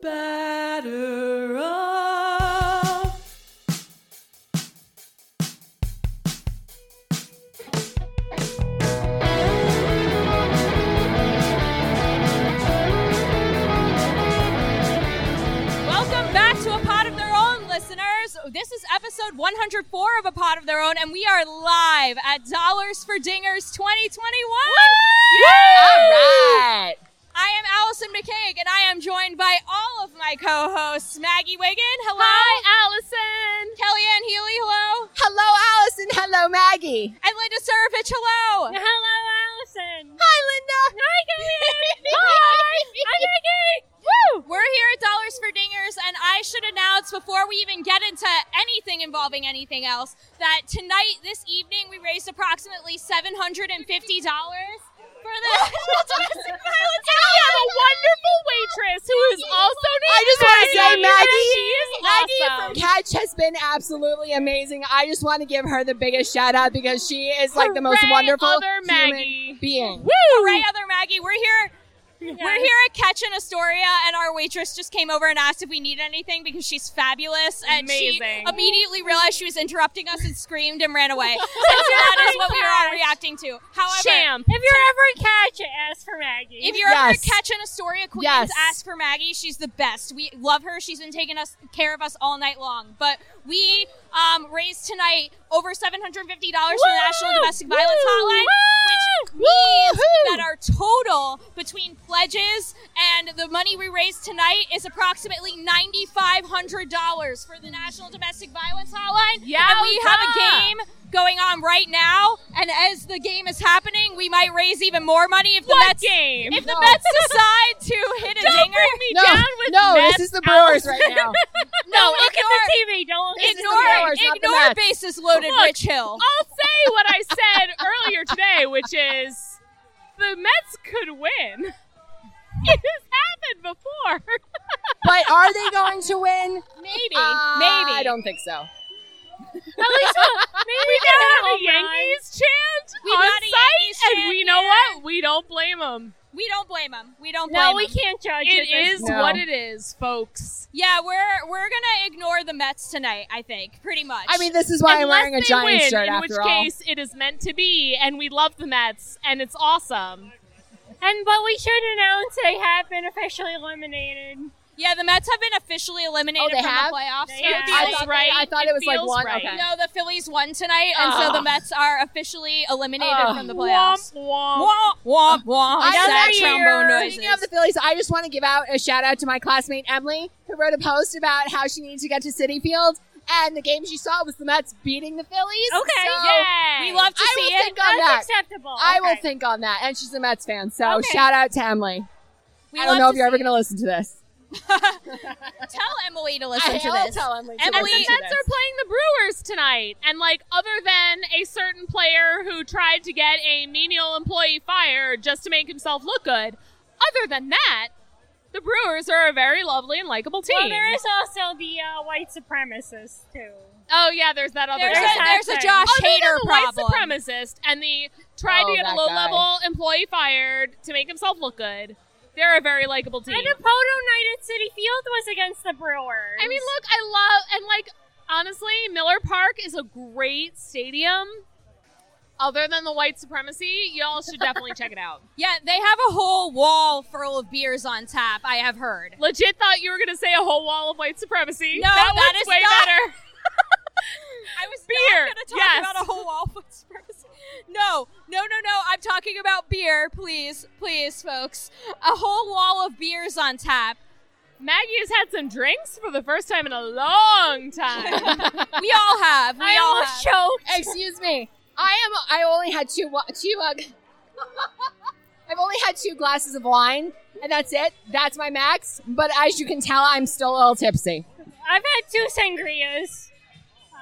Batter up. Welcome back to A Pod of Their Own, listeners. This is episode 104 of A Pod of Their Own, and we are live at Dollars for Dingers 2021. All right. I am Allison McCague, and I am joined by all of my co-hosts, Maggie Wiggin, hello. Hi, Allison. Kellyanne Healy, hello. Hello, Allison. Hello, Maggie. And Linda Surovich, hello. Hello, Allison. Hi, Linda. Hi, Kellyanne. Hi. I'm Maggie. Woo. We're here at Dollars for Dingers, and I should announce before we even get into anything involving anything else that tonight, this evening, we raised approximately $750 for the domestic violence. We have a wonderful waitress who is also named I just want to say, Maggie, She is Maggie awesome. from Catch has been absolutely amazing. I just want to give her the biggest shout out because she is like the most Hooray, wonderful other human being. Woo. Hooray, other Maggie. We're here. We're here at Catch in Astoria, and our waitress just came over and asked if we need anything because she's fabulous. And Amazing. she immediately realized she was interrupting us and screamed and ran away. and so that is what we were all reacting to. However, Champ. If you're ever in catch, ask for Maggie. If you're ever Catch catching Astoria Queens, Yes. ask for Maggie. She's the best. We love her. She's been taking us care of us all night long. But we um, raised tonight over seven hundred fifty dollars for the National Domestic Violence Woo! Hotline, which Woo! means that our total between pledges and the money we raised tonight is approximately ninety five hundred dollars for the National Domestic Violence Hotline. and we have a game going on right now. And as the game is happening, we might raise even more money if the What Mets game? if the Mets decide to hit a Don't dinger. bring me No, down with no, Mets, this is the Brewers Allison. right now. no, look ignore- at the TV. Don't This is the Ignore, Brewers, not the ignore Mets. bases loaded, Look, Rich Hill. I'll say what I said earlier today, which is the Mets could win. It has happened before. But are they going to win? Maybe, Uh, maybe. I don't think so. At least maybe we can have a Yankees chant We've on got a site, Yankees and chant we know here. what? We don't blame them. We don't blame them. We don't blame No, we can't judge it. it. It is No. what it is, folks. Yeah, we're we're gonna ignore the Mets tonight. I think pretty much. I mean, this is why I'm Unless wearing a they Giants win, shirt in after which all. case it is meant to be, and we love the Mets, and it's awesome. And but we should announce they have been officially eliminated. Yeah, the Mets have been officially eliminated Oh, from have? the playoffs. Have. I thought, right. I thought It it was like one. right. Okay. No, the Phillies won tonight, and so the Mets are officially eliminated Ugh. from the playoffs. Womp womp. Womp womp womp. I Sad trombone noises. Speaking of the Phillies, I just want to give out a shout out to my classmate Emily, who wrote a post about how she needed to get to Citi Field, and the game she saw was the Mets beating the Phillies. Okay, so yay. We love to I see will it. think on That's that. acceptable. I will think on that. And she's a Mets fan, so Okay. shout out to Emily. We I don't know if you're ever going to listen to this. Tell Emily to listen I- to this. tell Emily to And Emily- the to Mets this. are playing the Brewers tonight, and like other than a certain player who tried to get a menial employee fired just to make himself look good, other than that, the Brewers are a very lovely and likable team. Well, there is also the uh, white supremacist too. oh yeah, there's that other. There's guy. a, there's a. Josh Other than Hader the problem. white supremacist and the tried Oh, to get a low guy. level employee fired to make himself look good. They're a very likable team. And the photo night at Citi Field was against the Brewers. I mean, look, I love and like honestly, Miller Park is a great stadium. Other than the white supremacy, y'all should definitely check it out. Yeah, they have a whole wall full of beers on tap. I have heard. Legit thought you were gonna say a whole wall of white supremacy. No, that, that is way not- better. I was Beer, not going to talk yes. about a whole wall of supremacy. No, no, no, no. I'm talking about beer, please, please, folks. A whole wall of beers on tap. Maggie has had some drinks for the first time in a long time. We all have. We I all almost have. choked. Excuse me. I am. I only had two. Two. Uh, I've only had two glasses of wine, and that's it. That's my max. But as you can tell, I'm still a little tipsy. I've had two sangrias.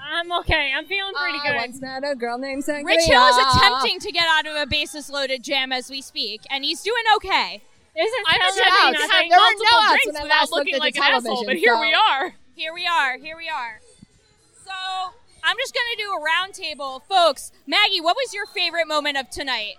I'm okay. I'm feeling pretty I good. once met a girl named Sangria. Rich Hill is attempting to get out of a basis loaded jam as we speak, and he's doing okay. Isn't I'm sound attempting to outs. have nothing? There were multiple no outs drinks when I without looked looking at the like an asshole, television, but here so- we are. Here we are. Here we are. So I'm just gonna do a roundtable, folks. Maggie, what was your favorite moment of tonight?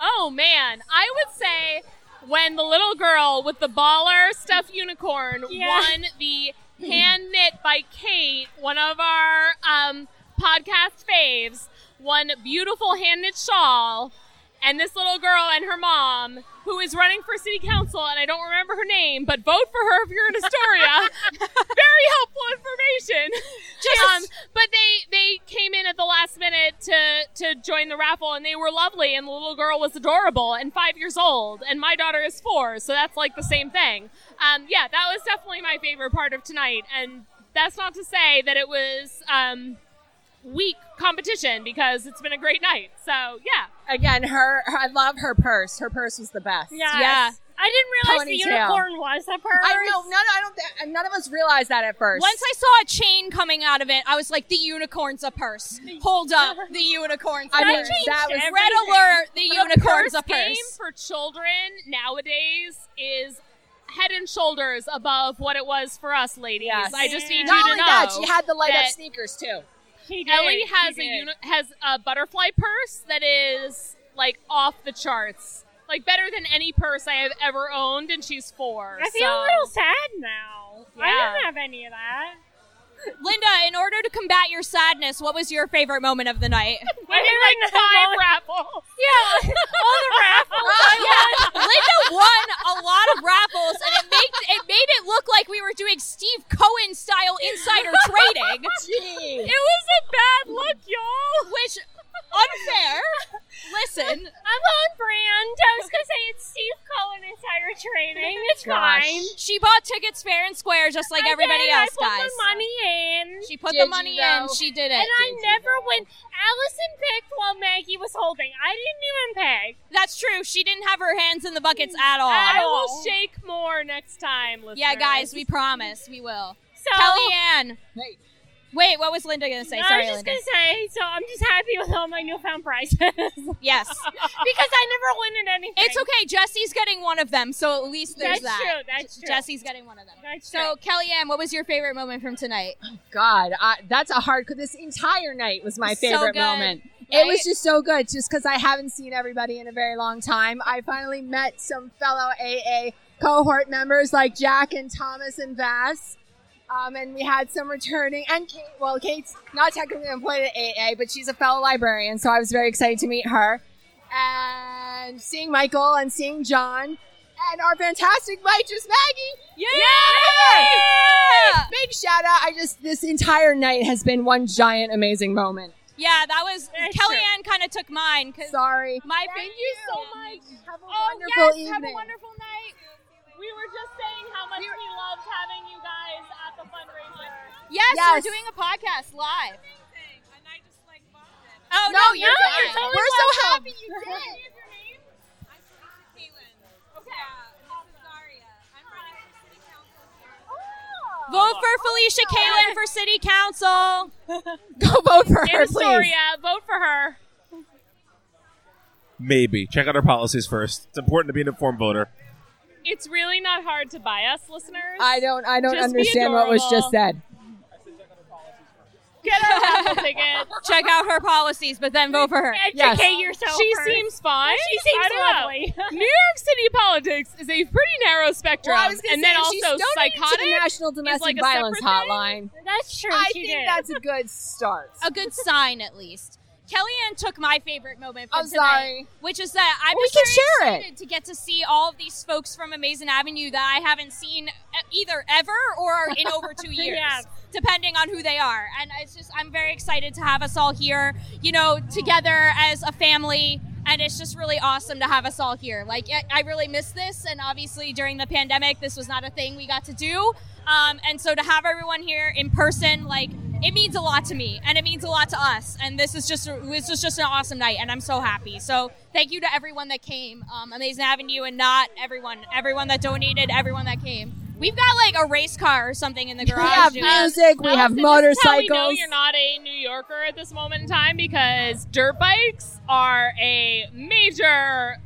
Oh man, I would say when the little girl with the baller stuffed unicorn Yeah. won the hand knit by Kate, one of our um, podcast faves, one beautiful hand knit shawl, and this little girl and her mom, who is running for city council, and I don't remember her name, but vote for her if you're in Astoria. Very helpful information. um, but they they came in at the last minute to to join the raffle, and they were lovely, and the little girl was adorable and five years old, and my daughter is four, so that's like the same thing. Um, yeah, that was definitely my favorite part of tonight, and that's not to say that it was um, weak competition because it's been a great night. So yeah. Again, her, her. I love her purse. Her purse was the best. Yes. Yeah. I didn't realize the Ponytail. unicorn was a purse. I know. None. I don't. thi- None of us realized that at first. Once I saw a chain coming out of it, I was like, "The unicorn's a purse." Hold up, the unicorn's a I mean, purse. that was Red alert! The unicorn's purse a purse. game for children nowadays is head and shoulders above what it was for us ladies. Yes. I just need Not you to only know that, she had the light up sneakers too. She did. Ellie She has a did. uni- has a butterfly purse that is like off the charts. Like better than any purse I have ever owned, and she's four. I feel so- a little sad now. I Yeah. didn't have any of that. Linda, in order to combat your sadness, what was your favorite moment of the night? winning like five raffles. Yeah, all the raffles. yeah, Linda won a lot of raffles, and it made it made it look like we were doing Steve Cohen style insider trading, Gee. It was a bad look, y'all. which unfair. Listen, I'm on brand. I was gonna say it's Steve Cohen insider trading. It's Gosh. fine. she bought tickets fair and square, just like I everybody did. else, I put guys. my money in. She put Did the money though? in. She did it. and I never win. Allison picked while Maggie was holding. I didn't even pick. That's true. She didn't have her hands in the buckets mm, at all. I will shake more next time. Listeners. yeah, guys, we promise we will. So Kellyanne. Wait. Wait, what was Linda gonna say? I Sorry, was just gonna say. So I'm just happy with all my newfound prizes yes. because I never win at anything. It's okay. Jesse's getting one of them, so at least there's that. That's that. true, that's true. Jesse's getting one of them. That's so, Kellyanne, what was your favorite moment from tonight? Oh, God, I, that's a hard. This entire night was my So favorite good, moment. right? It was just so good, just because I haven't seen everybody in a very long time. I finally met some fellow AA cohort members like Jack and Thomas and Vass. Um, and we had some returning, and Kate, well, Kate's not technically employed at AA, but she's a fellow librarian, so I was very excited to meet her. And seeing Michael and seeing John, and our fantastic waitress, Maggie. Yeah! Big shout out. I just, this entire night has been one giant amazing moment. Yeah, that was That's Kellyanne. Kind of took mine because Sorry. my Thank you so much. Have a Oh, wonderful yes, have a wonderful night. We were just saying how much we loved having you guys Yes, Yes. we're doing a podcast live. Oh No, no, you're you're fine. fine. We're so happy you did. Oh. Vote for Felicia Kalen Yeah. This is Zaria. I'm running for city council. Vote for Felicia Kalen for city council. Go vote for her, please. Astoria, vote for her. Maybe. Check out our policies first. It's important to be an informed voter. It's really not hard to buy us, listeners. I don't. I don't Just understand what was just said. Get a raffle ticket. Check out her policies, but then vote for her. Educate yourself. She first. seems fine. She seems I don't know. lovely. New York City politics is a pretty narrow spectrum, Well, I was and say, then also donating psychotic. to the National Domestic like Violence separate thing. Hotline. That's true. I she think did. that's a good start. A good sign, at least. Kellyanne took my favorite moment from I'm tonight, sorry. which is that I'm We just very share it. excited to get to see all of these folks from Amazin' Avenue that I haven't seen uh, either ever or in over two years, Yeah. Depending on who they are. And it's just I'm very excited to have us all here, you know, together as a family. And it's just really awesome to have us all here. Like I- really miss this, and obviously during the pandemic, this was not a thing we got to do. Um, and so to have everyone here in person, like it means a lot to me, and it means a lot to us. And this is just this was just an awesome night, and I'm so happy. So thank you to everyone that came, um, Amazin' Avenue, and not everyone, everyone that donated, everyone that came. We've got like a race car or something in the garage. We have music. We have Allison, this is how we know you're not a New Yorker at this moment in time because dirt bikes are a major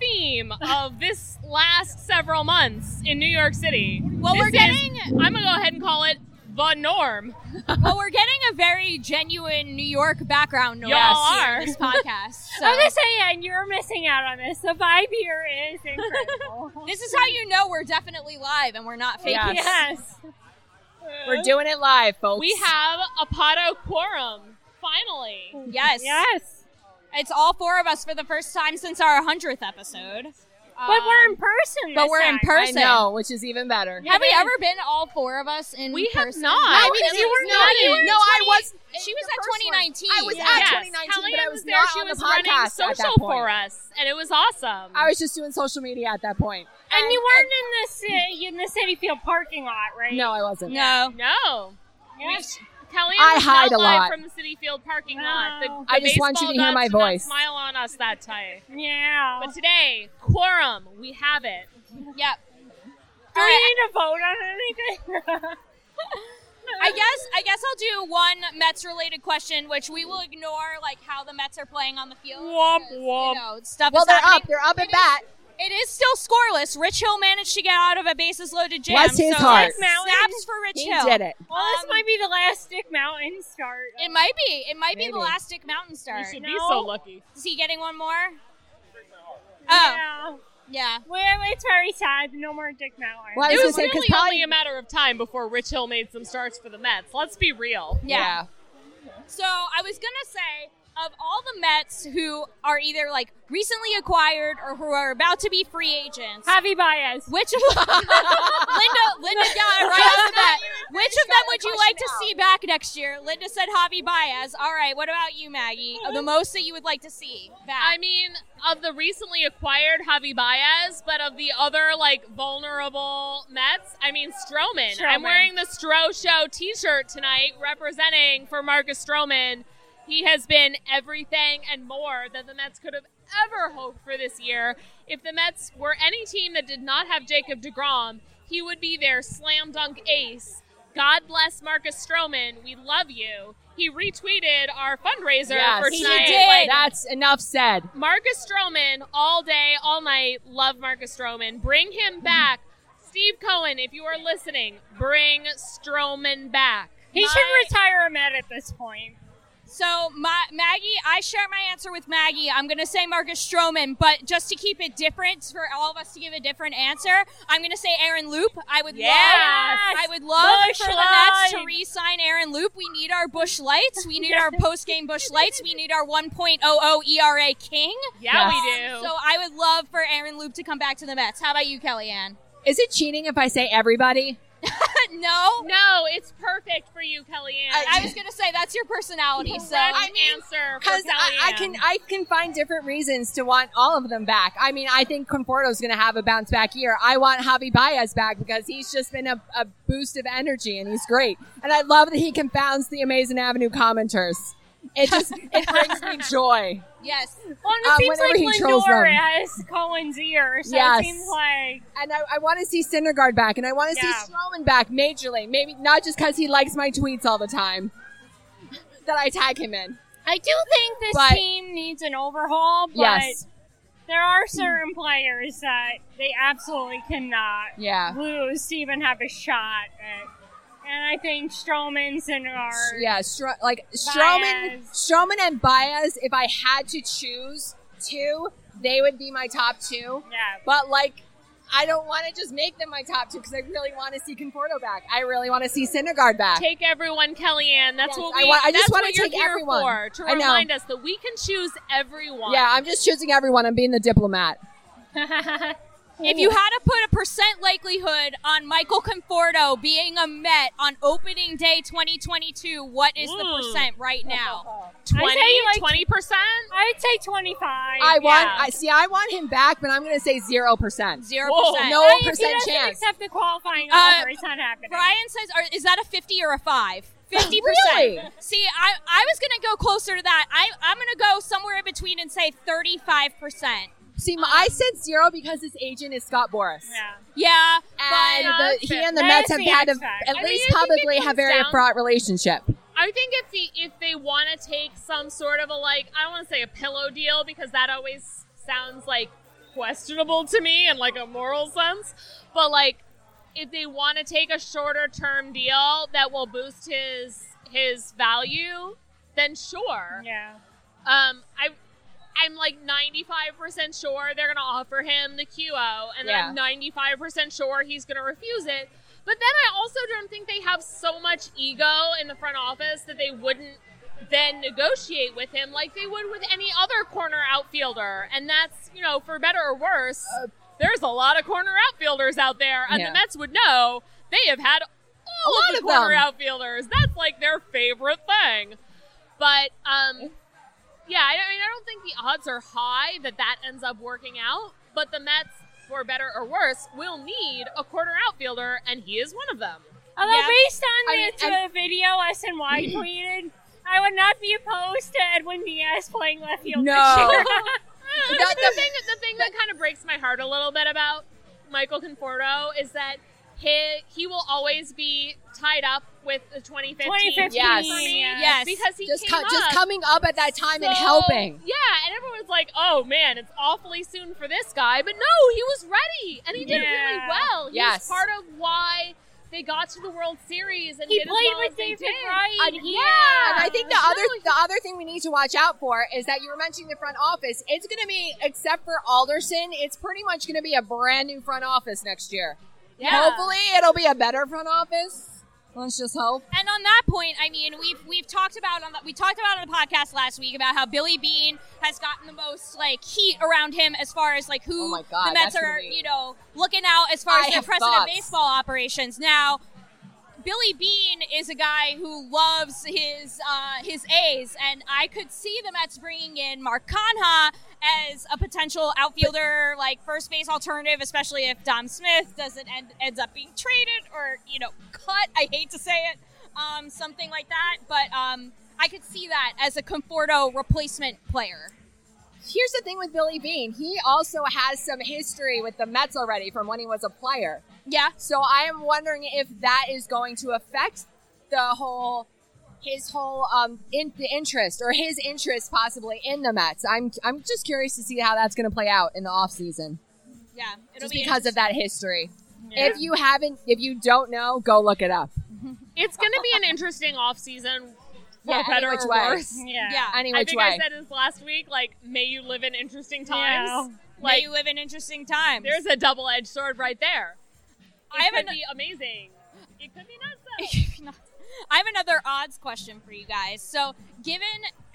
theme of this last several months in New York City. Well, This we're is- getting- I'm gonna go ahead and call it the norm. well, we're getting a very genuine New York background noise Y'all are. in this podcast. So. I'm gonna say, and you're missing out on this. The vibe here is incredible. this is how you know we're definitely live and we're not faking. Yes. yes. We're doing it live, folks. We have a Pato quorum. Finally. Yes. Yes. It's all four of us for the first time since our 100th episode. But we're in Um, person. but this we're in person. I know, which is even better. Have we ever been all four of us in We have not. No, No, because you you were were not you in- were No, I was. She was at first one. 2019. I was Yeah. at Yes, 2019, but I Kellyanne was there. not She on was the running podcast at social that point. for us, and it was awesome. I was just doing social media at that point. And you weren't in the city, in the Citi Field parking lot, right? No, I wasn't. No. no. Yes. Kellyanne I hide a lot. from the Citi Field parking lot. The, the I just want you to hear my voice. smile on us that tight. Yeah. But today, quorum, we have it. Yep. Do we right. need to vote on anything? I guess I guess I'll do one Mets related question, which we will ignore like how the Mets are playing on the field. Womp because, womp. You know, stuff Well, is they're happening. up. They're up It at bat. It is still scoreless. Rich Hill managed to get out of a bases loaded jam. Bless his so heart. Snaps for Rich He Hill. did it. well, this Um, might be the last Dick Mountain start. It might be. It might be the last Dick Mountain start. You should be so lucky. Is he getting one more? Oh, Yeah. yeah. Well, it's very sad. No more Dick Mountain. Well, It was was say really probably only a matter of time before Rich Hill made some starts for the Mets. Let's be real. Yeah. So I was gonna say, of all the Mets who are either like recently acquired or who are about to be free agents, Javi Baez. which of Linda, Linda got it right off the bat. Which of them would you like to see back next year? Linda said Javi Baez. All right. What about you, Maggie? Of the most that you would like to see back? I mean, of the recently acquired Javi Baez, but of the other like vulnerable Mets, I mean Stroman. I'm wearing the Stro Show T-shirt tonight, representing for Marcus Stroman. He has been everything and more that the Mets could have ever hoped for this year. If the Mets were any team that did not have Jacob DeGrom, he would be their slam dunk ace. God bless Marcus Stroman. We love you. He retweeted our fundraiser Yes, for he tonight. did. Like, That's enough said. Marcus Stroman all day, all night. Love Marcus Stroman. Bring him back. Steve Cohen, if you are listening, bring Stroman back. He My- should retire a Met at this point. So, my, Maggie, I share my answer with Maggie. I'm going to say Marcus Stroman, but just to keep it different, for all of us to give a different answer, I'm going to say Aaron Loup. I would Yes! love, I would love Busch for the Mets to Light. re-sign Aaron Loup. We need our Busch Lights. We need our post-game Busch Lights. We need our 1.00 ERA king. Yeah, Yes. we do. So I would love for Aaron Loup to come back to the Mets. How about you, Kellyanne? Is it cheating if I say everybody? No, No, it's perfect for you, Kellyanne. I was gonna say that's your personality. So I mean, answer Because I, I can I can find different reasons to want all of them back. I mean, I think Conforto's going to have a bounce back year. I want Javi Baez back because he's just been a, a boost of energy and he's great. And I love that he confounds the Amazin' Avenue commenters. It just it brings me joy. Yes, Well, it Um, seems like he Lindor has Cohen's ear, so Yes. it seems like And I, I want to see Syndergaard back, and I want to Yeah. see Stroman back majorly. Maybe not just because he likes my tweets all the time that I tag him in. I do think this But- team needs an overhaul, but Yes. there are certain players that they absolutely cannot Yeah. lose to even have a shot at. And I think Stroman's and our Yeah, Stro- like Stroman, Baez. Stroman and Baez. If I had to choose two, they would be my top two. Yeah. But like, I don't want to just make them my top two because I really want to see Conforto back. I really want to see Syndergaard back. Take everyone, Kellyanne. That's Yes, what I we. wa- I just what you're take everyone. for to I remind us that we can choose everyone. yeah, I'm just choosing everyone. I'm being the diplomat. if you had to put a percent likelihood on Michael Conforto being a Met on opening day 2022, what is the Mm. percent right now? 20? I'd like, 20%? I'd say twenty five. I want. Yeah. I see. I want him back, but I'm going to say zero percent. Zero Whoa. percent. No if he percent doesn't chance. accept the qualifying Uh, offer, it's not happening. Brian says, are, is that a 50 or a 5? 50%. Really? See, I, I was going to go closer to that. I, I'm going to go somewhere in between and say 35%. See, my, I said zero because his agent is Scott Boras. Yeah. Yeah, And but the, he and the Mets have the had a, X factor. at I least I think it publicly have very down- fraught relationship. I think if the if they want to take some sort of a like I don't want to say a pillow deal because that always sounds like questionable to me in like a moral sense, but like if they want to take a shorter term deal that will boost his his value, then sure. Yeah. Um, I. I'm like 95% sure they're going to offer him the QO, and Yeah. I'm 95% sure he's going to refuse it. But then I also don't think they have so much ego in the front office that they wouldn't then negotiate with him like they would with any other corner outfielder. And that's, you know, for better or worse, there's a lot of corner outfielders out there, and Yeah. the Mets would know they have had all A lot of the of corner them. outfielders. That's like their favorite thing. But um, yeah, I, I mean, I don't think the odds are high that that ends up working out. But the Mets, for better or worse, will need a corner outfielder, and he is one of them. Although Yeah. based on I mean, the, and- the video SNY tweeted, I would not be opposed to Edwin Diaz playing left field. No. this the, the thing, the thing that kind of breaks my heart a little bit about Michael Conforto is that he he will always be tied up with the 2015, 2015, Yes. Yes. because he Just, came co- just coming up at that time and helping. Yeah, and everyone's like, "Oh man, it's awfully soon for this guy," but no, he was ready and he did really well. He Yes. was part of why they got to the World Series and he played well with David. Wright. He, yeah. And I think the No, other he- the other thing we need to watch out for is that you were mentioning the front office. It's going to be, except for Alderson, it's pretty much going to be a brand new front office next year. Yeah. Hopefully, it'll be a better front office. Let's just hope. And on that point, I mean, we've we've talked about on the, we talked about on the podcast last week about how Billy Beane has gotten the most like heat around him as far as like who Oh God, the Mets are, be- you know, looking out as far I as their president thoughts. of baseball operations. Now, Billy Beane is a guy who loves his uh, his A's, and I could see the Mets bringing in Mark Canha as a potential outfielder, like first base alternative, especially if Dom Smith doesn't end ends up being traded or you know cut. I hate to say it, um, something like that, but um, I could see that as a Conforto replacement player. Here's the thing with Billy Beane. He also has some history with the Mets already from when he was a player. Yeah, So I am wondering if that is going to affect the whole his whole um in the interest or his interest possibly in the Mets. I'm I'm just curious to see how that's going to play out in the off season yeah, it'll just be because of that history. If you haven't if you don't know, go look it up. It's going to be an interesting off season for Yeah, better or way. worse. yeah. Yeah, Any I think way. I said this last week. Like, may you live in interesting Yeah. times. May Like, you live in interesting times. there's a double-edged sword right there. It I could an- be amazing. It could be not so. I have another odds question for you guys. So, given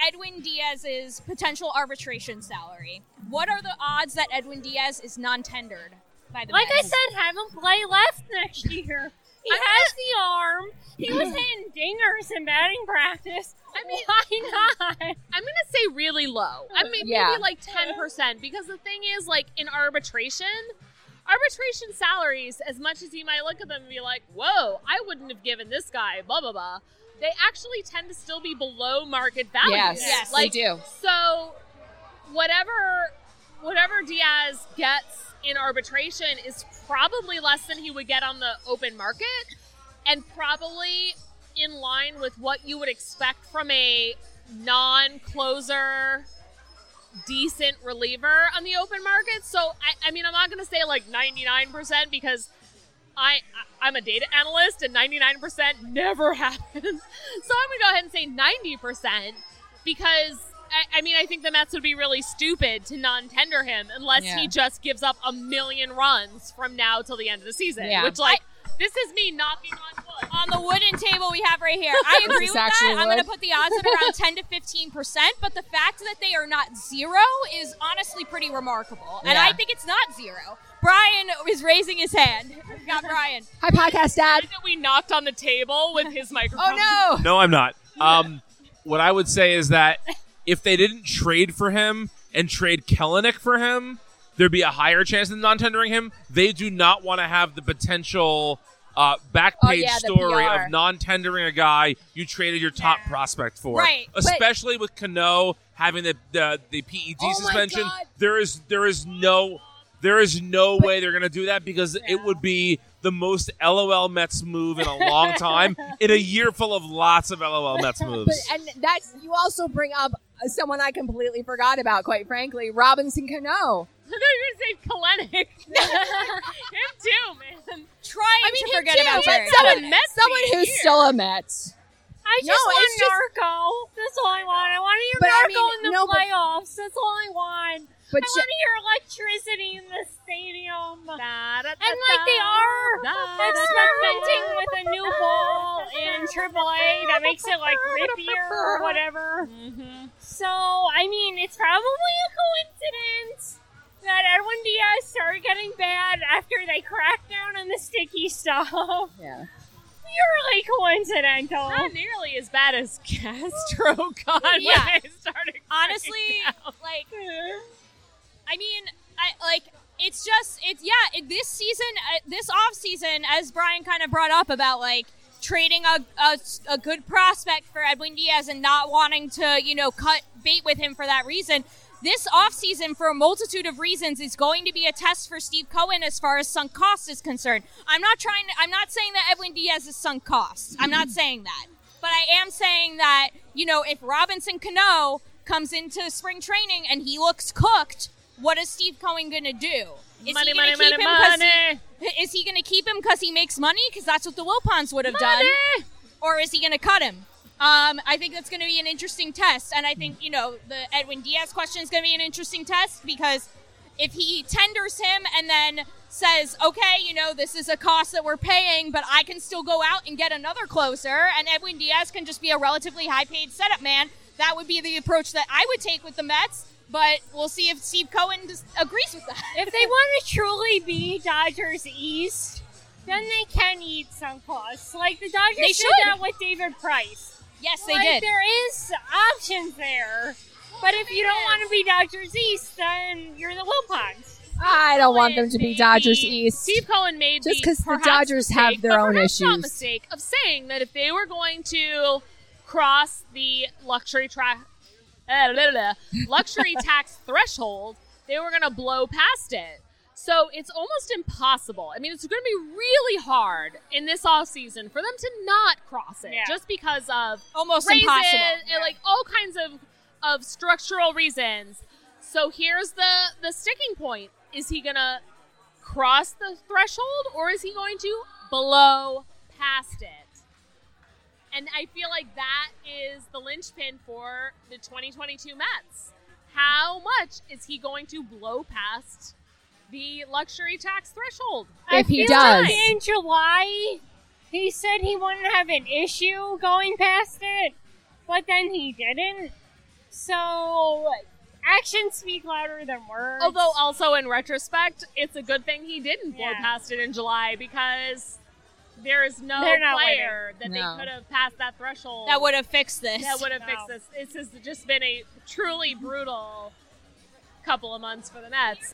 Edwin Diaz's potential arbitration salary, what are the odds that Edwin Diaz is non-tendered by the Like I Mets? said, have him play left next year. He has the arm. He was hitting dingers in batting practice. I mean, why not? I'm gonna say really low. I mean, Yeah. maybe like ten percent because the thing is, like in arbitration, arbitration salaries, as much as you might look at them and be like, "Whoa, I wouldn't have given this guy," blah blah blah. They actually tend to still be below market value. Yes, Yes, they do. So, whatever, whatever Diaz gets in arbitration is probably less than he would get on the open market, and probably in line with what you would expect from a non-closer decent reliever on the open market. So I, I mean I'm not gonna say like 99% because I I- I'm a data analyst and 99% never happens. So I'm gonna go ahead and say 90% because I, I mean I think the Mets would be really stupid to non-tender him unless Yeah. he just gives up a million runs from now till the end of the season. Yeah. Which like this is me knocking on. On the wooden table we have right here. I agree This with that. actually I'm going to put the odds at around 10 to 15 percent, but the fact that they are not zero is honestly pretty remarkable. And Yeah. I think it's not zero. Brian is raising his hand. We've got Brian. Hi, podcast dad. that we knocked on the table with his microphone. Oh no! No, I'm not. Um, what I would say is that if they didn't trade for him and trade Kelenic for him, there'd be a higher chance of non-tendering him. They do not want to have the potential uh, back Oh, yeah, story PR. of non-tendering a guy you traded your top prospect for. Right, but- Especially with Cano having the the, the PED Oh suspension. There is there is no there is no way they're going to do that because it would be the most LOL Mets move in a long time in a year full of lots of LOL Mets moves. But, and that's you also bring up someone I completely forgot about, quite frankly, Robinson Cano. I thought you were going to say Kelenic. him too, man. Trying I mean, to forget too, about but someone, Someone Mets someone who's here. still a Met. I No, just want it's just- Narco. That's all I want. I want to hear But I Narco mean, in the no, but- playoffs. That's all I want. But I sh- want to hear electricity in the stadium. Da, da, da, And like they da, are da, da, experimenting with a new ball in AAA that makes it like rippier or whatever. Mm-hmm. So, I mean, it's probably a coincidence that Edwin Diaz started getting bad after they cracked down on the sticky stuff. Yeah. Purely coincidental. Not nearly as bad as Castro got Yeah. when they started. Honestly, like, I mean, I like it's just it's yeah. It, this season, uh, this off season, as Brian kind of brought up about like trading a, a a good prospect for Edwin Diaz and not wanting to you know cut bait with him for that reason. This offseason, for a multitude of reasons, is going to be a test for Steve Cohen as far as sunk cost is concerned. I'm not trying to, I'm not saying that Edwin Diaz is sunk cost. I'm not saying that. But I am saying that, you know, if Robinson Cano comes into spring training and he looks cooked, what is Steve Cohen going to do? Is Money, he gonna money, keep money, him money. He, is he going to keep him because he makes money? Because that's what the Wilpons would have done. Or is he going to cut him? Um, I think that's going to be an interesting test. And I think, you know, the Edwin Diaz question is going to be an interesting test because if he tenders him and then says, okay, you know, this is a cost that we're paying, but I can still go out and get another closer, and Edwin Diaz can just be a relatively high paid setup man, that would be the approach that I would take with the Mets. But we'll see if Steve Cohen agrees with that. If they want to truly be Dodgers East, then they can eat some costs. Like the Dodgers They did should. that with David Price. Yes, they like, did. There is options there. But if you don't want to be Dodgers East, then you're the Wilpons. I don't want them to be Dodgers East. Steve Cohen made Just the 'cause the Dodgers have mistake, their own issues. mistake of saying that if they were going to cross the luxury track, luxury tax threshold, they were going to blow past it. So it's almost impossible. I mean, it's going to be really hard in this off season for them to not cross it, Yeah. just because of Almost raises impossible. and like all kinds of of structural reasons. So here's the the sticking point: is he going to cross the threshold or is he going to blow past it? And I feel like that is the linchpin for the 2022 Mets. How much is he going to blow past the luxury tax threshold? If I he feel does. like in July, he said he wouldn't have an issue going past it, but then he didn't. So actions speak louder than words. Although, also in retrospect, it's a good thing he didn't blow Yeah. past it in July because there is no player winning. that No. they could have passed that threshold That would have fixed this. that would have fixed this. This has just been a truly brutal couple of months for the Nets.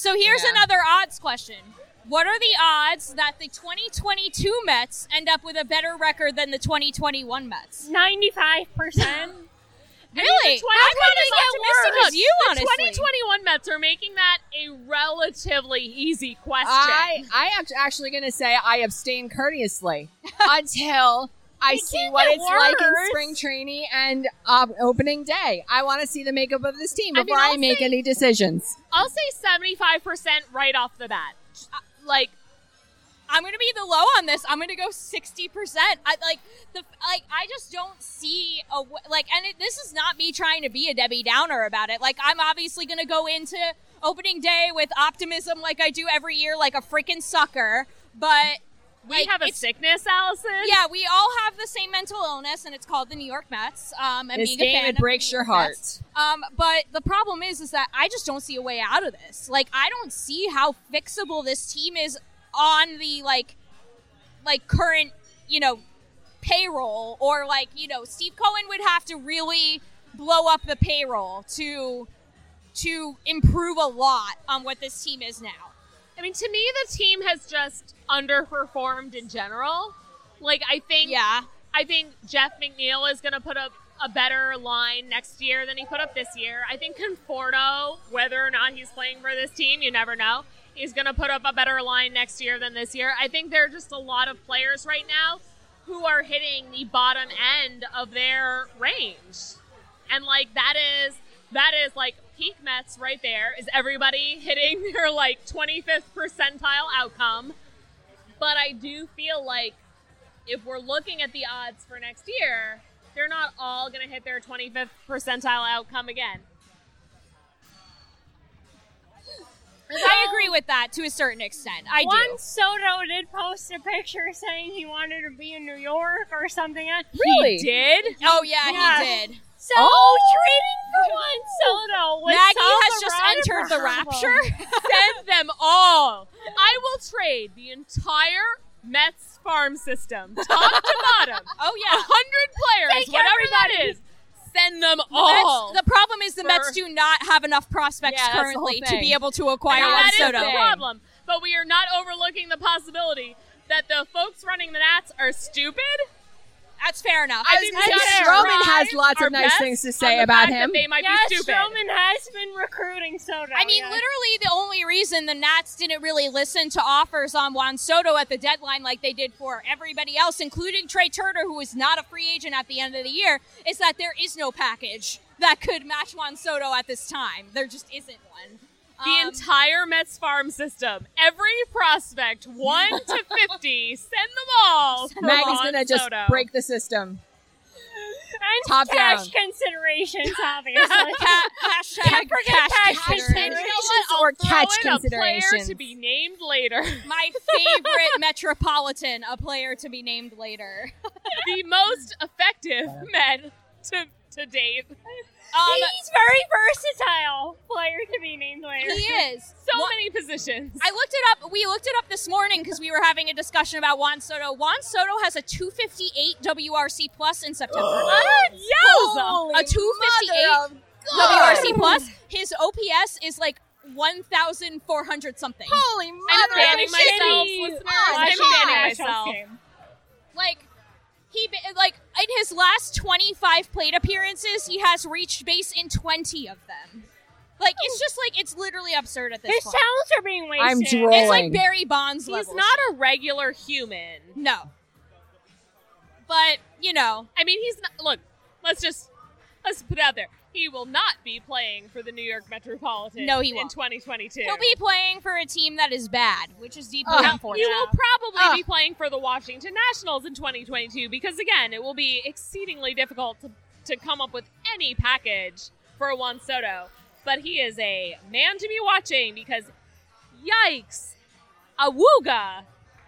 So here's another odds question. What are the odds that the 2022 Mets end up with a better record than the 2021 Mets? 95%. Really? The I'm not as 2021 optimistic as you, the honestly. 2021 Mets are making that a relatively easy question. I I act- actually going to say I abstain courteously until I It see what it's like in spring training and um, opening day. I want to see the makeup of this team I mean, before I, make say- any decisions. I'll say 75% right off the bat. Uh, Like, I'm gonna be the low on this. I'm gonna go sixty percent. I like the like. I just don't see a like, and it, this is not me trying to be a Debbie Downer about it. Like, I'm obviously gonna go into opening day with optimism, like I do every year, like a freaking sucker. But we like, have a sickness, Allison. Yeah, we all have the same mental illness, and it's called the New York Mets. Um, and This being a game, fan it breaks your heart. Mets. Um, but the problem is, is that I just don't see a way out of this. Like, I don't see how fixable this team is on the like, like current, you know, payroll, or like, you know, Steve Cohen would have to really blow up the payroll to to improve a lot on what this team is now. I mean, to me, the team has just underperformed in general. Like, I think, yeah, I think Jeff McNeil is going to put up a better line next year than he put up this year. I think Conforto, whether or not he's playing for this team, you never know. He's going to put up a better line next year than this year. I think there are just a lot of players right now who are hitting the bottom end of their range. And like that is that is like peak Mets right there. Is everybody hitting their like 25th percentile outcome? But I do feel like if we're looking at the odds for next year, they're not all going to hit their 25th percentile outcome again. I agree with that to a certain extent. I do Juan do. Soto did post a picture saying he wanted to be in New York or something. Really? He did? Oh yeah, Yeah. he did. So Oh! trading for Juan Soto would Maggie solve has just entered the rapture. Send them all. I will trade the entire Mets farm system, top to bottom. Oh yeah. A hundred players, Take whatever that everybody. is. Send them The, all. Mets, the problem is the for- Mets do not have enough prospects Yeah, that's the whole currently to be able to acquire And Juan that is Soto. the problem. But we are not overlooking the possibility that the folks running the Nats are stupid. That's fair enough. I I think was we gonna should say, Stroman has lots of nice things to say about him. They might Yeah, be stupid. Stroman has been recruiting Soto. I mean, yeah. literally, the only reason the Nats didn't really listen to offers on Juan Soto at the deadline like they did for everybody else, including Trea Turner, who is not a free agent at the end of the year, is that there is no package that could match Juan Soto at this time. There just isn't one. The Um, entire Mets farm system, every prospect, one to fifty, send them all. For Maggie's Juan going to just break the system. and top cash down. considerations, obviously. Ca- hashtag forget cash cash considerations. You know or throw catch in a player considerations. to be named later. My favorite Metropolitan, a player to be named later. the most effective men to to date. Um, He's very versatile player to be named later. he is. So many positions. I looked it up. We looked it up this morning because we were having a discussion about Juan Soto. Juan Soto has a 258 WRC plus in September. Yowza! a 258 mother of God. WRC plus. His OPS is like 1,400 something. Holy I'm mother fanning of myself, listeners. Oh, I'm gosh. fanning myself. Like he like in his last 25 plate appearances, he has reached base in 20 of them. Like it's just like it's literally absurd at this point. His point. talents are being wasted. I'm It's like Barry Bonds He's levels. not a regular human. no. But you know, I mean, he's not. Look, let's just let's put out there. He will not be playing for the New York Metropolitan. No, he won't. In 2022. he'll be playing for a team that is bad, which is deeply Ugh. unfortunate. He will probably Ugh. be playing for the Washington Nationals in 2022 because again, it will be exceedingly difficult to to come up with any package for Juan Soto. But he is a man to be watching because, yikes, awooga,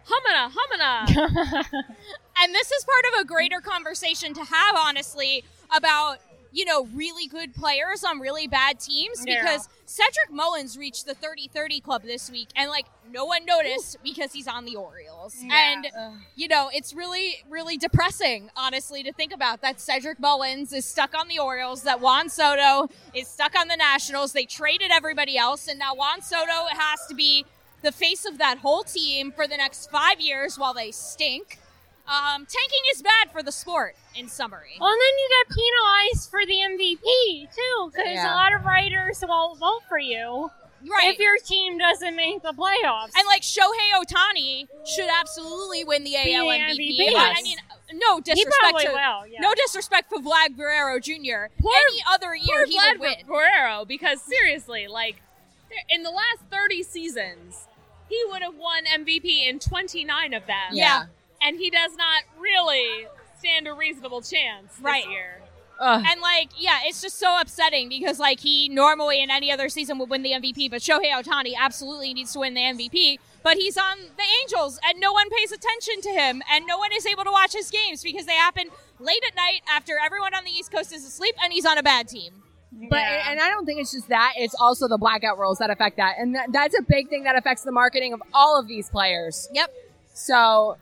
humana, humana. And this is part of a greater conversation to have, honestly, about, you know, really good players on really bad teams Yeah. because Cedric Mullins reached the 30 30 club this week and, like, no one noticed because he's on the Orioles. Yeah. And, you know, it's really, really depressing, honestly, to think about that Cedric Mullins is stuck on the Orioles, that Juan Soto is stuck on the Nationals. They traded everybody else, and now Juan Soto has to be the face of that whole team for the next five years while they stink. Um, tanking is bad for the sport, in summary. Well, and then you get penalized for the MVP too, because Yeah. a lot of writers won't vote for you Right. if your team doesn't make the playoffs. and like Shohei Ohtani should absolutely win the AL the MVP. MVP. But, I mean, no he disrespect probably to will. Yeah. no disrespect for Vlad Guerrero Jr. Poor- Any other year Poor he Vlad would win. Guerrero because seriously, like in the last 30 seasons, he would have won MVP in 29 of them. Yeah. And he does not really stand a reasonable chance this Right. year. Ugh. And like, yeah, it's just so upsetting because like he normally in any other season would win the MVP, but Shohei Ohtani absolutely needs to win the MVP. But he's on the Angels, and no one pays attention to him, and no one is able to watch his games because they happen late at night after everyone on the East Coast is asleep, and he's on a bad team. But Yeah. and I don't think it's just that; it's also the blackout rules that affect that, and that, that's a big thing that affects the marketing of all of these players. Yep. So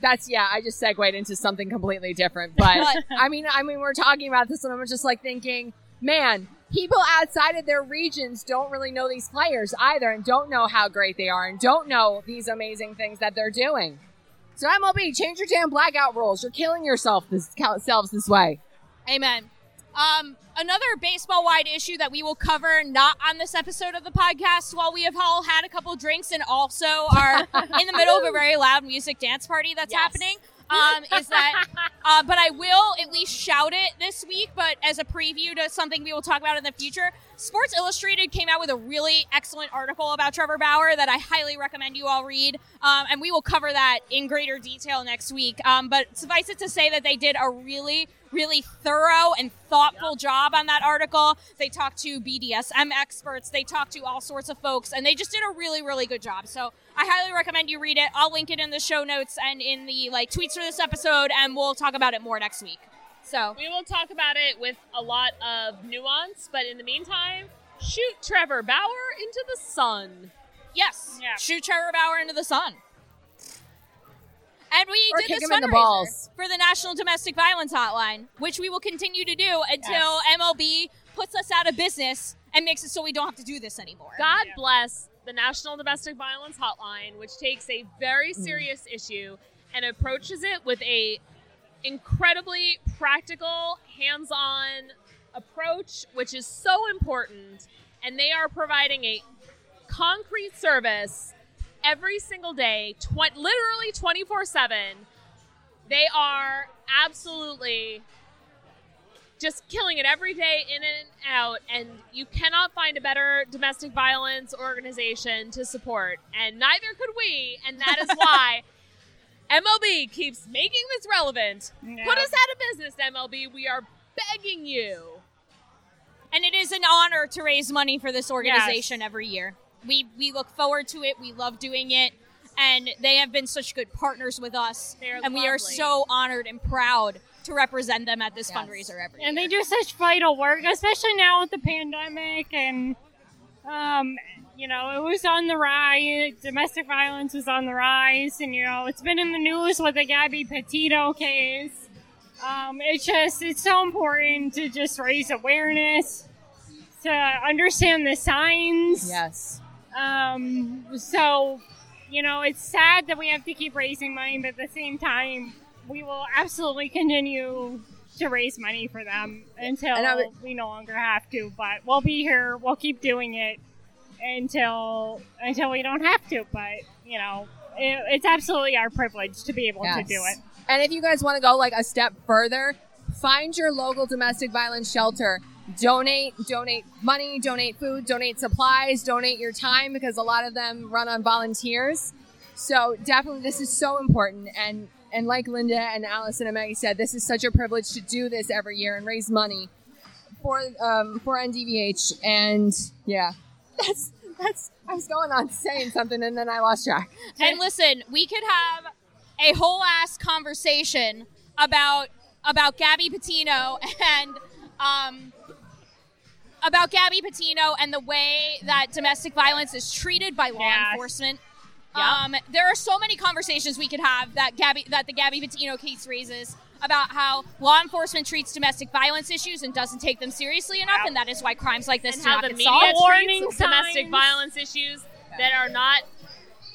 that's yeah. I just segued into something completely different, but I mean, I mean, we're talking about this, and I'm just like thinking, man, people outside of their regions don't really know these players either, and don't know how great they are, and don't know these amazing things that they're doing. So MLB, change your damn blackout rules. You're killing yourself this selves this way. Amen. Um, another baseball wide issue that we will cover not on this episode of the podcast while we have all had a couple drinks and also are in the middle of a very loud music dance party that's Yes. happening. Um, is that, uh, but I will at least shout it this week, but as a preview to something we will talk about in the future. Sports Illustrated came out with a really excellent article about Trevor Bauer that I highly recommend you all read. Um, and we will cover that in greater detail next week. Um, but suffice it to say that they did a really, really thorough and thoughtful job on that article. They talked to BDSM experts, they talked to all sorts of folks, and they just did a really, really good job. So I highly recommend you read it. I'll link it in the show notes and in the like tweets for this episode, and we'll talk about it more next week. So We will talk about it with a lot of nuance, but in the meantime, shoot Trevor Bauer into the sun. yes, Yeah. shoot Trevor Bauer into the sun. And we Or did this him in the fundraiser balls. for the National Domestic Violence Hotline, which we will continue to do until MLB puts us out of business and makes it so we don't have to do this anymore. God bless the National Domestic Violence Hotline, which takes a very mm. serious issue and approaches it with a incredibly practical, hands-on approach, which is so important. And they are providing a concrete service every single day, tw- literally 24/7. They are absolutely just killing it every day in and out and you cannot find a better domestic violence organization to support and neither could we and that is why MLB keeps making this relevant. Yeah. Put us out of business MLB. We are begging you. And it is an honor to raise money for this organization every year. We we look forward to it. We love doing it. And they have been such good partners with us. They're and we are so honored and proud to represent them at this Yes. fundraiser every and year. they do such vital work, especially now with the pandemic and um, you know, it was on the rise. Domestic violence was on the rise, and you know, it's been in the news with the Gabby Petito case. Um, it's just it's so important to just raise awareness. To understand the signs. Yes. Um, so, you know, it's sad that we have to keep raising money, but at the same time, we will absolutely continue to raise money for them until would- we no longer have to. But we'll be here. We'll keep doing it until until we don't have to. But you know, it, it's absolutely our privilege to be able to do it. And if you guys want to go like a step further, find your local domestic violence shelter. Donate, donate money, donate food, donate supplies, donate your time because a lot of them run on volunteers. So definitely this is so important and and like Linda and Allison and Maggie said, this is such a privilege to do this every year and raise money for um, for NDVH and yeah. That's that's I was going on saying something and then I lost track. And listen, we could have a whole ass conversation about about Gabby Petito and um, about Gabby Petito and the way that domestic violence is treated by law Yes. enforcement. Um, there are so many conversations we could have that Gabby that the Gabby Petito case raises about how law enforcement treats domestic violence issues and doesn't take them seriously enough, and that is why crimes like this and do how not the get media solved. Warning domestic violence issues that are not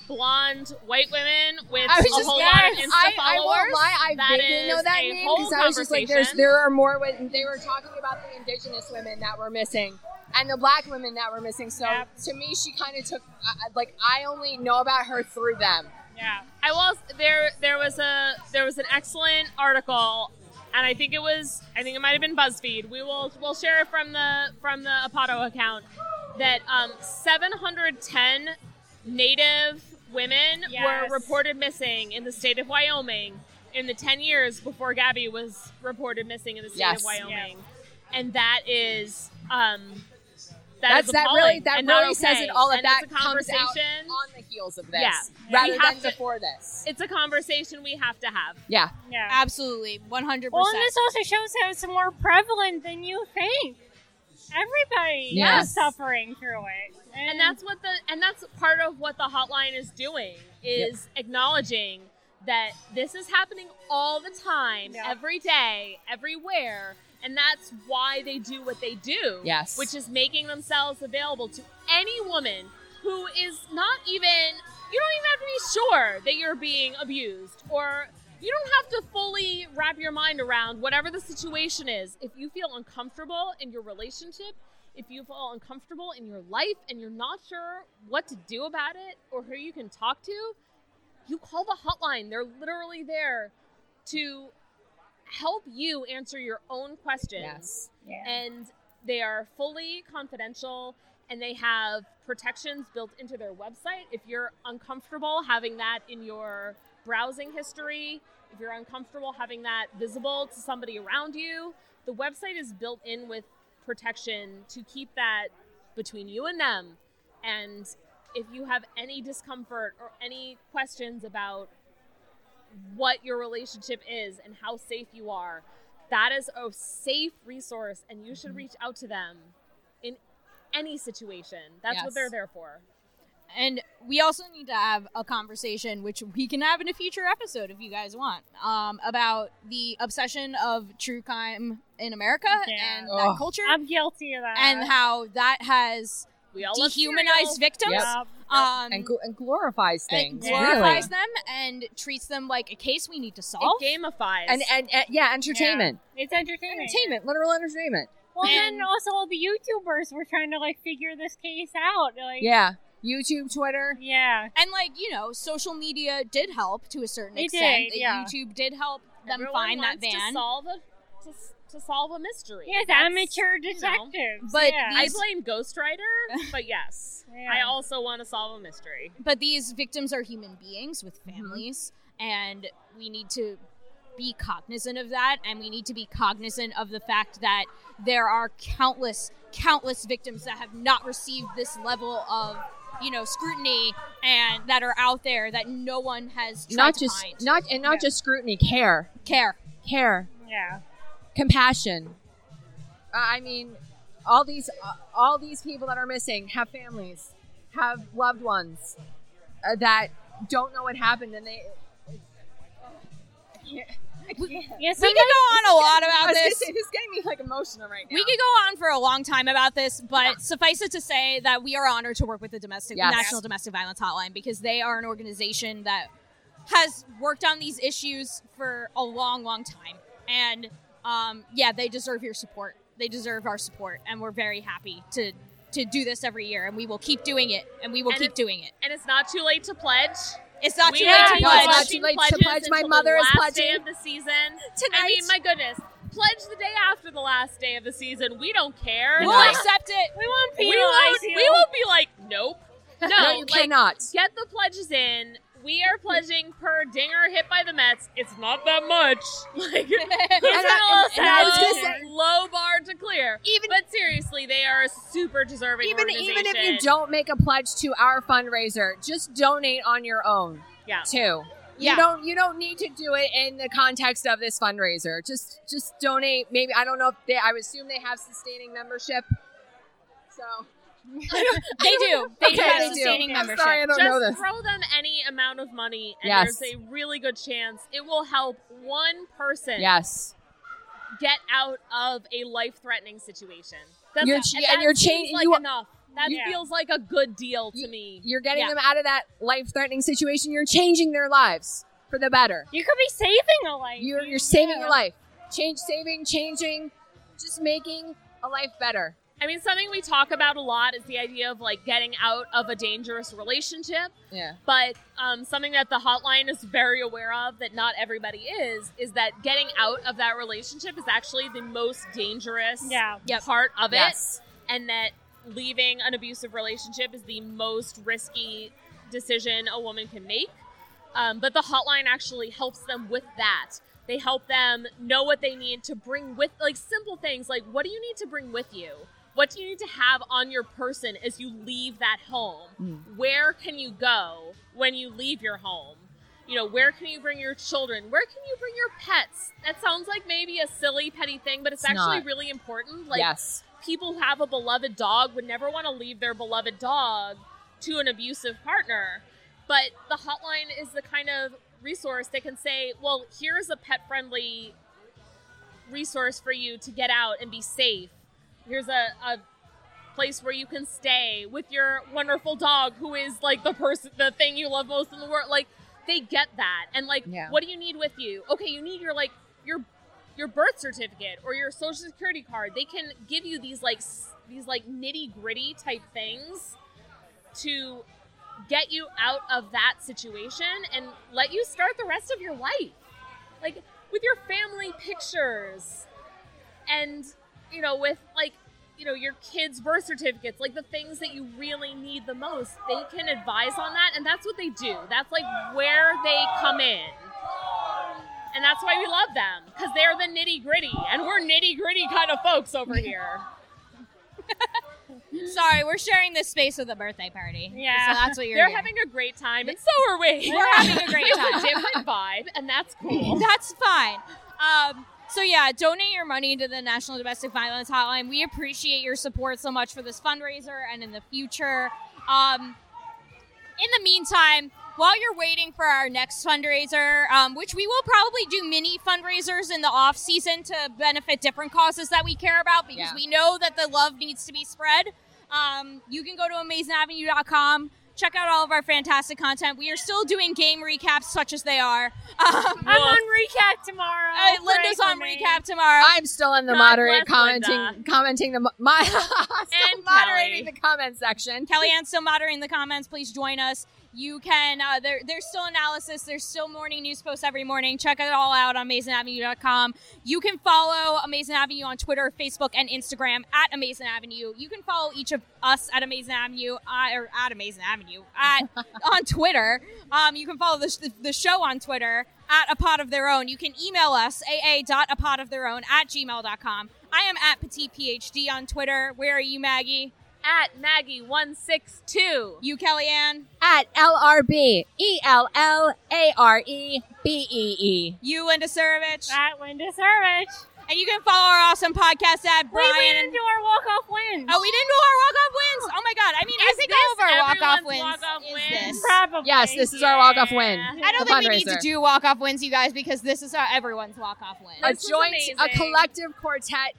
blonde white women with I was a just whole lot of yes, Insta I, followers. I won't lie, I That vaguely know that name because I was just like, there's there are more. wo- They were talking about the indigenous women that were missing and the black women that were missing. So to me, she kind of took uh, like I only know about her through them. Yeah. I was there. There was a there was an excellent article, and I think it was I think it might have been BuzzFeed. We will we'll share it from the from the Apato account that um, 710 Native women Yes. were reported missing in the state of Wyoming in the 10 years before Gabby was reported missing in the state Yes. of Wyoming, and that is um. That That's that really that and not really says it all. of And that it's comes out conversation on the heels of this, Yeah. rather We than to- before this. it's a conversation we have to have. Yeah. Yeah. Absolutely, one hundred Well, and percent. this also shows how it's more prevalent than you think. Everybody Yes. is suffering through it. and that's what the and that's part of what the hotline is doing is acknowledging that this is happening all the time every day everywhere and that's why they do what they do Yes. which is making themselves available to any woman who is not even you don't even have to be sure that you're being abused or you don't have to fully wrap your mind around whatever the situation is if you feel uncomfortable in your relationship if you feel uncomfortable in your life and you're not sure what to do about it or who you can talk to, you call the hotline. They're literally there to help you answer your own questions. Yes. Yeah. And they are fully confidential and they have protections built into their website. If you're uncomfortable having that in your browsing history, if you're uncomfortable having that visible to somebody around you, the website is built in with protection to keep that between you and them. And if you have any discomfort or any questions about what your relationship is and how safe you are, that is a safe resource and you should reach out to them in any situation. That's Yes. what they're there for. And we also need to have a conversation, which we can have in a future episode if you guys want, um, about the obsession of true crime in America and that Ugh. culture. I'm guilty of that. and how that has We all love dehumanized cereal. victims Yep. um, and, gl- and glorifies and things. glorifies really. them and treats them like a case we need to It solve. gamifies. And, and and yeah, entertainment, It's entertainment. entertainment, literal entertainment. Well, And- then also all the YouTubers were trying to like figure this case out. Like, Yeah, YouTube, Twitter. yeah. and like you know, social media did help to a certain It extent. did, yeah. YouTube did help them Everyone find that van. to solve a to, s- to solve a mystery. Yes, That's, amateur you know. But yeah. I these- blame Ghostwriter, but yes, Yeah. I also want to solve a mystery. but these victims are human beings with Mm-hmm. families and we need to be cognizant of that and we need to be cognizant of the fact that there are countless countless victims that have not received this level of you know scrutiny and that are out there that no one has tried Not to just find. not and not just scrutiny, care, care care, yeah. Compassion. Uh, I mean, all these uh, all these people that are missing have families, have loved ones uh, that don't know what happened, and they. Yes, we could go on a lot about this. say, this is getting me like emotional right now. We could go on for a long time about this, but suffice it to say that we are honored to work with the domestic Yes. National Domestic Violence Hotline because they are an organization that has worked on these issues for a long, long time. And um, yeah, they deserve your support. They deserve our support, and we're very happy to to do this every year, and we will keep doing it, and we will And keep doing it. And it's not too late to pledge. It's not We too late to pledge. it's not too late to pledge. My mother the is last day of the season. I mean, my goodness, pledge the day after the last day of the season. We don't care. We'll Like, accept it. We won't we won't. you. We won't be like, nope. No, No, you like, cannot. Get the pledges in. We are pledging per dinger hit by the Mets. It's not that much. Like, it's a low, low bar to clear. Even, but seriously, they are a super deserving even organization. even if you don't make a pledge to our fundraiser, just donate on your own. Yeah. Too. Yeah. You don't you don't need to do it in the context of this fundraiser. Just just donate. Maybe I don't know if they I would assume they have sustaining membership. So They do. They do Okay, have they sustaining I'm membership. sorry, I don't just know this. throw them any amount of money, and Yes. there's a really good chance it will help one person Yes. get out of a life-threatening situation. That's You're and, ch- that and you're changing- like you- enough. That you- feels like a good deal to me. You're getting Yeah. them out of that life threatening situation. You're changing their lives for the better. You could be saving a life. You're you're saving a life. Change saving, changing, just making a life better. I mean, something we talk about a lot is the idea of like getting out of a dangerous relationship. Yeah. But um, something that the hotline is very aware of that not everybody is is that getting out of that relationship is actually the most dangerous Yeah. part of Yes. it, and that leaving an abusive relationship is the most risky decision a woman can make. Um, but the hotline actually helps them with that. They help them know what they need to bring with, like simple things like what do you need to bring with you? What do you need to have on your person as you leave that home? Mm. Where can you go when you leave your home? You know, where can you bring your children? Where can you bring your pets? That sounds like maybe a silly, petty thing, but it's, It's actually not. really important. Like, yes. people who have a beloved dog would never want to leave their beloved dog to an abusive partner. But the hotline is the kind of resource that can say, well, here's a pet friendly resource for you to get out and be safe. Here's a, a place where you can stay with your wonderful dog who is like the person the thing you love most in the world. Like they get that. And like Yeah. what do you need with you? Okay, you need your like your your birth certificate or your social security card. They can give you these like s- these like nitty gritty type things to get you out of that situation and let you start the rest of your life. Like with your family pictures and you know with like you know your kids birth certificates like the things that you really need the most they can advise on that and that's what they do that's like where they come in and that's why we love them because they're the nitty gritty and we're nitty gritty kind of folks over here Sorry, we're sharing this space with a birthday party. Yeah. So that's what you're They're doing. having a great time, and so are we. We're having a great time. a different vibe, and that's cool. That's fine. Um, so yeah, donate your money to the National Domestic Violence Hotline. We appreciate your support so much for this fundraiser and in the future. Um, in the meantime, while you're waiting for our next fundraiser, um, which we will probably do mini fundraisers in the off season to benefit different causes that we care about, because Yeah. we know that the love needs to be spread. Um, you can go to amazinavenue.com. Check out all of our fantastic content. We are still doing game recaps, such as they are. Um, I'm on recap tomorrow. uh, Linda's on April recap tomorrow. I'm still in the God moderate commenting Linda. commenting the mo- my still And moderating Kelly. the comment section. Kellyanne's still moderating the comments. Please join us. You can. Uh, there, there's still analysis. There's still morning news posts every morning. Check it all out on AmazinAvenue.com. You can follow Amazin' Avenue on Twitter, Facebook, and Instagram at Amazin' Avenue. You can follow each of us at Amazin' Avenue uh, or at Amazin' Avenue at on Twitter. Um, you can follow the, the, the show on Twitter at A Pod of Their Own. You can email us aa.apotoftheirown at gmail.com. I am at Petite PhD on Twitter. Where are you, Maggie? At Maggie162. You, Kellyanne? At LRB E L L A R E B E E. You, Linda Surovich. At Linda Servich. And you can follow our awesome podcast at Wait, Brian. we didn't do our walk-off wins. Oh, we didn't do our walk-off wins. Oh my god! I mean, I Is think this all of our walk-off everyone's wins walk-off is win? this. Probably. Yes, this is our walk-off win. I don't The think we need to do walk-off wins, you guys, because this is our everyone's walk-off win. a This was joint, a collective quartet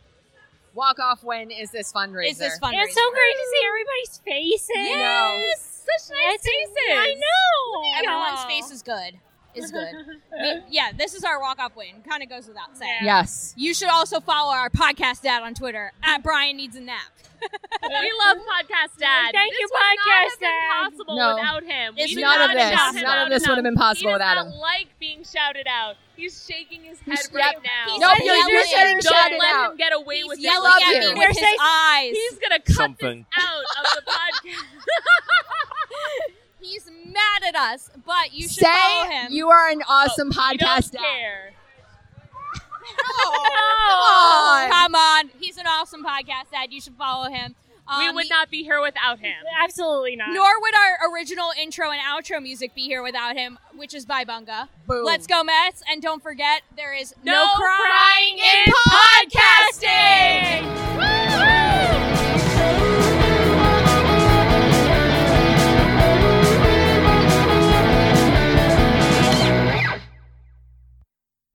walk-off win is this fundraiser. Is this fundraiser? It's so great to see everybody's faces. Yes. Such nice It's- faces. I know. Everyone's face is good. Is good. We- yeah, this is our walk-off win. Kind of goes without saying. Yes. You should also follow our podcast dad on Twitter at Brian Needs a Nap. we love Podcast Dad. Thank this you, would not Podcast have been Dad. possible No. without him. This we would did not not have been shout possible. him None of this would have been possible without him. like being shouted out. He's shaking his head He's- right yep. now. He's Nope, you're, you're at getting Don't shouted let out. him get away He's with it. yelling at you. me with his eyes. He's gonna cut Something. this out of the podcast. He's mad at us, but you should follow Say him. you are an awesome We podcast. don't dad. care. Oh, come on. He's an awesome podcast dad. You should follow him. we Um, would not be here without him. Absolutely not. Nor would our original intro and outro music be here without him, which is by Bunga. Boom. Let's go Mets, and don't forget there is No no, crying crying in in podcasting.